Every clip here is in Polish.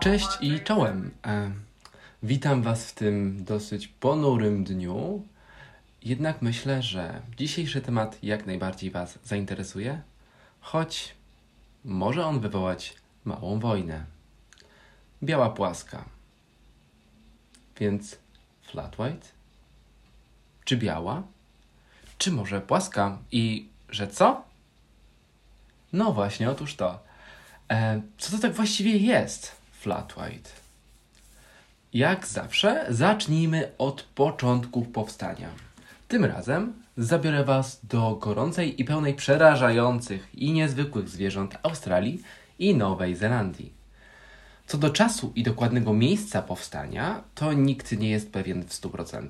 Cześć i czołem. E, witam Was w tym dosyć ponurym dniu. Jednak myślę, że dzisiejszy temat jak najbardziej Was zainteresuje, choć może on wywołać małą wojnę. Biała płaska. Więc flat white? Czy biała? Czy może płaska? I że co? No właśnie, otóż to. E, co to tak właściwie jest flat white? Jak zawsze, zacznijmy od początków powstania. Tym razem zabiorę Was do gorącej i pełnej przerażających i niezwykłych zwierząt Australii i Nowej Zelandii. Co do czasu i dokładnego miejsca powstania, to nikt nie jest pewien w 100%.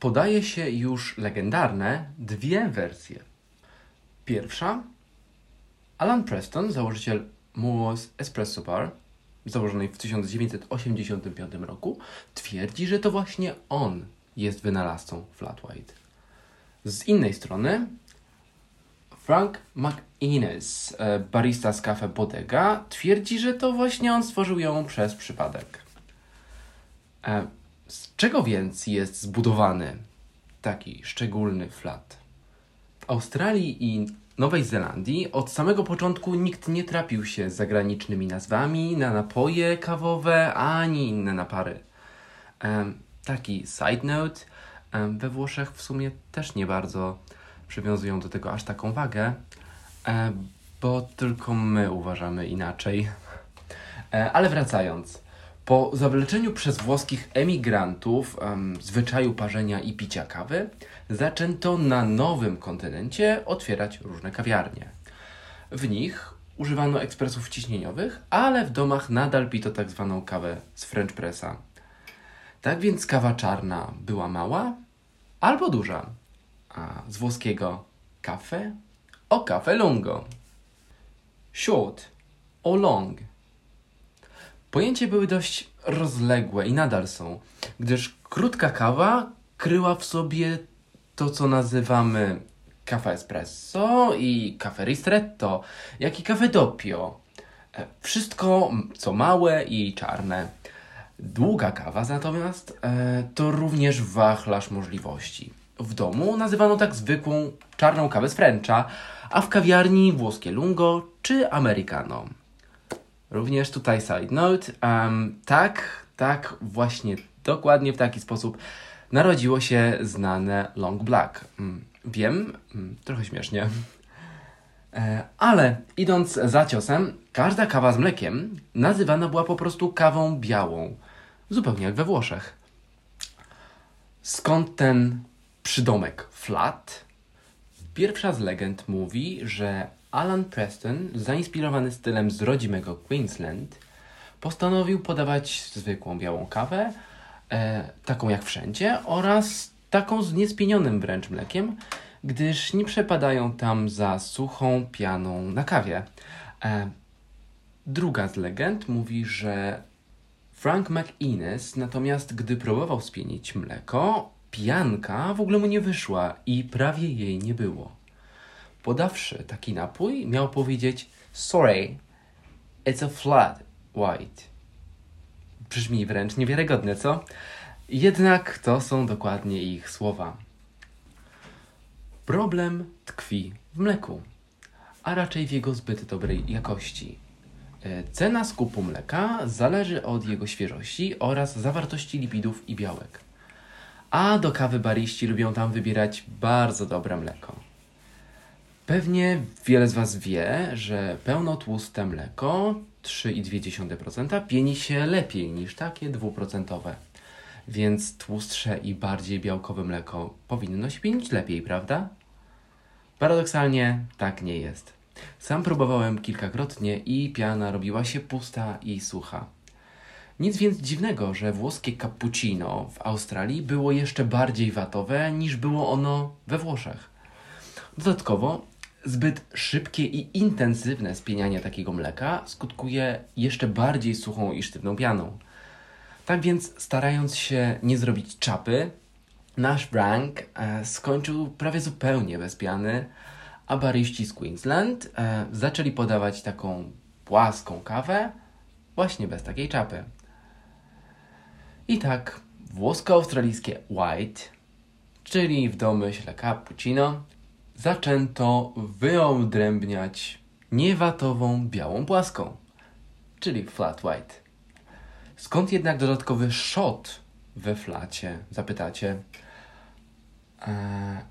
Podaje się już legendarne dwie wersje. Pierwsza Alan Preston, założyciel Moore's Espresso Bar, założonej w 1985 roku, twierdzi, że to właśnie on jest wynalazcą Flat White. Z innej strony Frank McInnes, e, barista z kafe Bodega, twierdzi, że to właśnie on stworzył ją przez przypadek. E, z czego więc jest zbudowany taki szczególny flat? W Australii i Nowej Zelandii od samego początku nikt nie trapił się z zagranicznymi nazwami na napoje kawowe ani inne napary. Um, taki side note, um, we Włoszech w sumie też nie bardzo przywiązują do tego aż taką wagę, um, bo tylko my uważamy inaczej. E, ale wracając. Po zawleczeniu przez włoskich emigrantów um, zwyczaju parzenia i picia kawy, zaczęto na nowym kontynencie otwierać różne kawiarnie. W nich używano ekspresów ciśnieniowych, ale w domach nadal pito tak zwaną kawę z French Pressa. Tak więc kawa czarna była mała albo duża, a z włoskiego cafe o cafe lungo. Short o long. Pojęcia były dość rozległe i nadal są, gdyż krótka kawa kryła w sobie to, co nazywamy kafe espresso i kafe ristretto, jak i kafe doppio. E, wszystko, co małe i czarne. Długa kawa natomiast e, to również wachlarz możliwości. W domu nazywano tak zwykłą czarną kawę z Frencha, a w kawiarni włoskie lungo czy americano. Również tutaj side note. Um, tak, tak, właśnie dokładnie w taki sposób narodziło się znane Long Black. Mm, wiem, mm, trochę śmiesznie. E, ale idąc za ciosem, każda kawa z mlekiem nazywana była po prostu kawą białą, zupełnie jak we Włoszech. Skąd ten przydomek flat? Pierwsza z legend mówi, że Alan Preston, zainspirowany stylem z rodzimego Queensland, postanowił podawać zwykłą białą kawę, e, taką jak wszędzie, oraz taką z niespienionym wręcz mlekiem, gdyż nie przepadają tam za suchą pianą na kawie. E, druga z legend mówi, że Frank McInnes natomiast gdy próbował spienić mleko, pianka w ogóle mu nie wyszła i prawie jej nie było. Podawszy taki napój, miał powiedzieć Sorry, it's a flat white. Brzmi wręcz niewiarygodne, co? Jednak to są dokładnie ich słowa. Problem tkwi w mleku, a raczej w jego zbyt dobrej jakości. E, cena skupu mleka zależy od jego świeżości oraz zawartości lipidów i białek. A do kawy bariści lubią tam wybierać bardzo dobre mleko. Pewnie wiele z Was wie, że pełnotłuste mleko 3,2% pieni się lepiej niż takie dwuprocentowe. Więc tłustsze i bardziej białkowe mleko powinno się pienić lepiej, prawda? Paradoksalnie tak nie jest. Sam próbowałem kilkakrotnie i piana robiła się pusta i sucha. Nic więc dziwnego, że włoskie cappuccino w Australii było jeszcze bardziej watowe niż było ono we Włoszech. Dodatkowo Zbyt szybkie i intensywne spienianie takiego mleka skutkuje jeszcze bardziej suchą i sztywną pianą. Tak więc, starając się nie zrobić czapy, nasz Frank e, skończył prawie zupełnie bez piany, a baryści z Queensland e, zaczęli podawać taką płaską kawę właśnie bez takiej czapy. I tak, włosko-australijskie white, czyli w domyśle cappuccino, zaczęto wyodrębniać niewatową białą płaską, czyli flat white. Skąd jednak dodatkowy shot we flacie, zapytacie? Eee,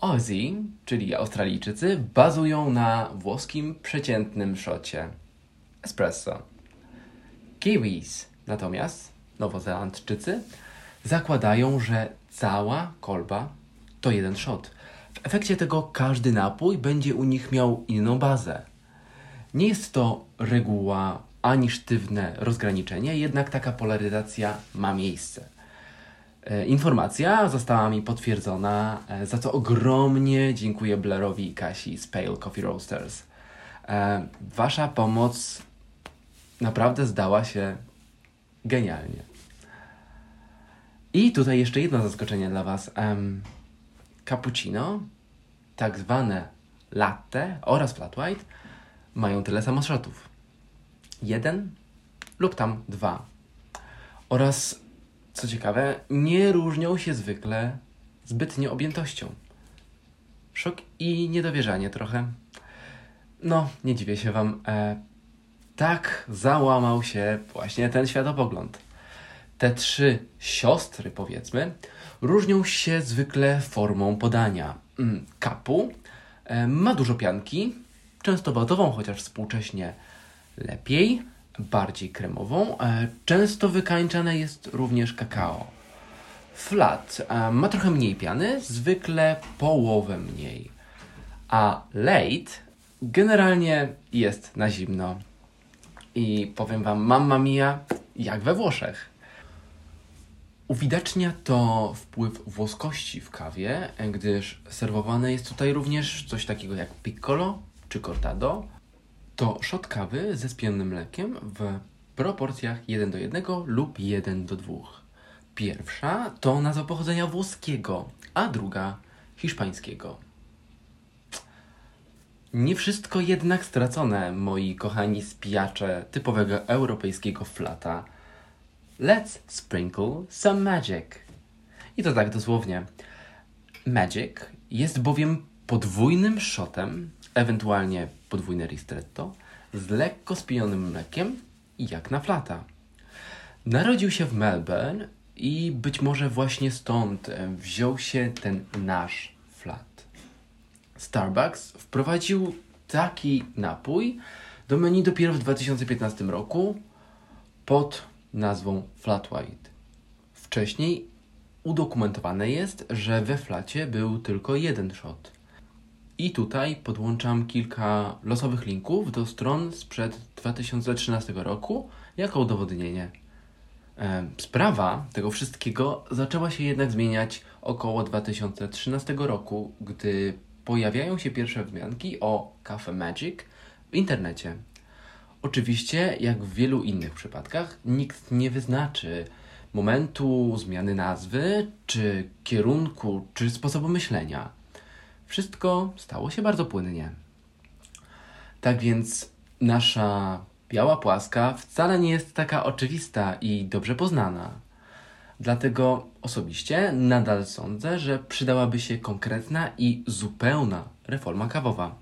Aussie, czyli Australijczycy, bazują na włoskim przeciętnym szocie espresso. Kiwis natomiast, Nowozelandczycy, zakładają, że cała kolba to jeden shot. W efekcie tego każdy napój będzie u nich miał inną bazę. Nie jest to reguła ani sztywne rozgraniczenie, jednak taka polaryzacja ma miejsce. E, informacja została mi potwierdzona, e, za co ogromnie dziękuję Blairowi i Kasi z Pale Coffee Roasters. E, wasza pomoc naprawdę zdała się genialnie. I tutaj jeszcze jedno zaskoczenie dla Was. Cappuccino, tak zwane latte oraz flat white mają tyle samo shotów. Jeden lub tam dwa. Oraz, co ciekawe, nie różnią się zwykle zbytnio objętością. Szok i niedowierzanie trochę. No, nie dziwię się Wam. E, tak załamał się właśnie ten światopogląd. Te trzy siostry, powiedzmy, różnią się zwykle formą podania. Mm, kapu e, ma dużo pianki, często badową, chociaż współcześnie lepiej, bardziej kremową. E, często wykańczane jest również kakao. Flat e, ma trochę mniej piany, zwykle połowę mniej. A late generalnie jest na zimno. I powiem Wam, mamma mia, jak we Włoszech. Uwidacznia to wpływ włoskości w kawie, gdyż serwowane jest tutaj również coś takiego jak piccolo czy cortado. To shot kawy ze spiennym mlekiem w proporcjach 1 do 1 lub 1 do 2. Pierwsza to nazwa pochodzenia włoskiego, a druga hiszpańskiego. Nie wszystko jednak stracone, moi kochani spijacze typowego europejskiego flata. Let's sprinkle some magic. I to tak dosłownie. Magic jest bowiem podwójnym shotem, ewentualnie podwójne ristretto, z lekko spijonym mlekiem, jak na flata. Narodził się w Melbourne i być może właśnie stąd wziął się ten nasz flat. Starbucks wprowadził taki napój do menu dopiero w 2015 roku pod nazwą Flat White. Wcześniej udokumentowane jest, że we flacie był tylko jeden shot. I tutaj podłączam kilka losowych linków do stron sprzed 2013 roku jako udowodnienie. Sprawa tego wszystkiego zaczęła się jednak zmieniać około 2013 roku, gdy pojawiają się pierwsze wzmianki o Cafe Magic w internecie. Oczywiście, jak w wielu innych przypadkach, nikt nie wyznaczy momentu zmiany nazwy, czy kierunku, czy sposobu myślenia. Wszystko stało się bardzo płynnie. Tak więc nasza biała płaska wcale nie jest taka oczywista i dobrze poznana. Dlatego osobiście nadal sądzę, że przydałaby się konkretna i zupełna reforma kawowa.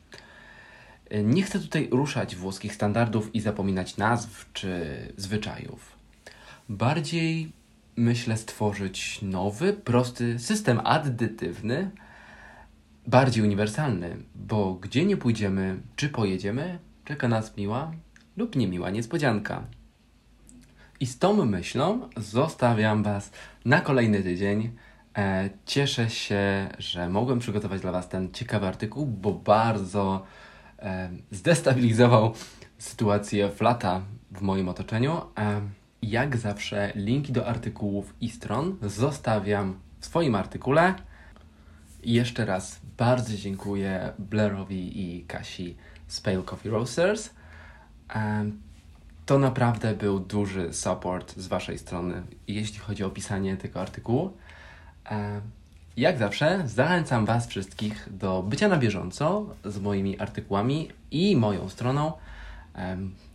Nie chcę tutaj ruszać włoskich standardów i zapominać nazw czy zwyczajów. Bardziej myślę stworzyć nowy, prosty system addytywny, bardziej uniwersalny, bo gdzie nie pójdziemy czy pojedziemy, czeka nas miła lub niemiła niespodzianka. I z tą myślą zostawiam Was na kolejny tydzień. E, cieszę się, że mogłem przygotować dla Was ten ciekawy artykuł, bo bardzo zdestabilizował sytuację flata w moim otoczeniu. Jak zawsze, linki do artykułów i stron zostawiam w swoim artykule. Jeszcze raz bardzo dziękuję Blairowi i Kasi z Pale Coffee Roasters. To naprawdę był duży support z Waszej strony, jeśli chodzi o pisanie tego artykułu. Jak zawsze, zachęcam Was wszystkich do bycia na bieżąco z moimi artykułami i moją stroną.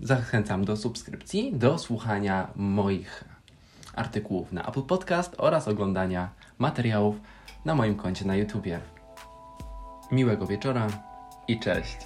Zachęcam do subskrypcji, do słuchania moich artykułów na Apple Podcast oraz oglądania materiałów na moim koncie na YouTubie. Miłego wieczora i cześć.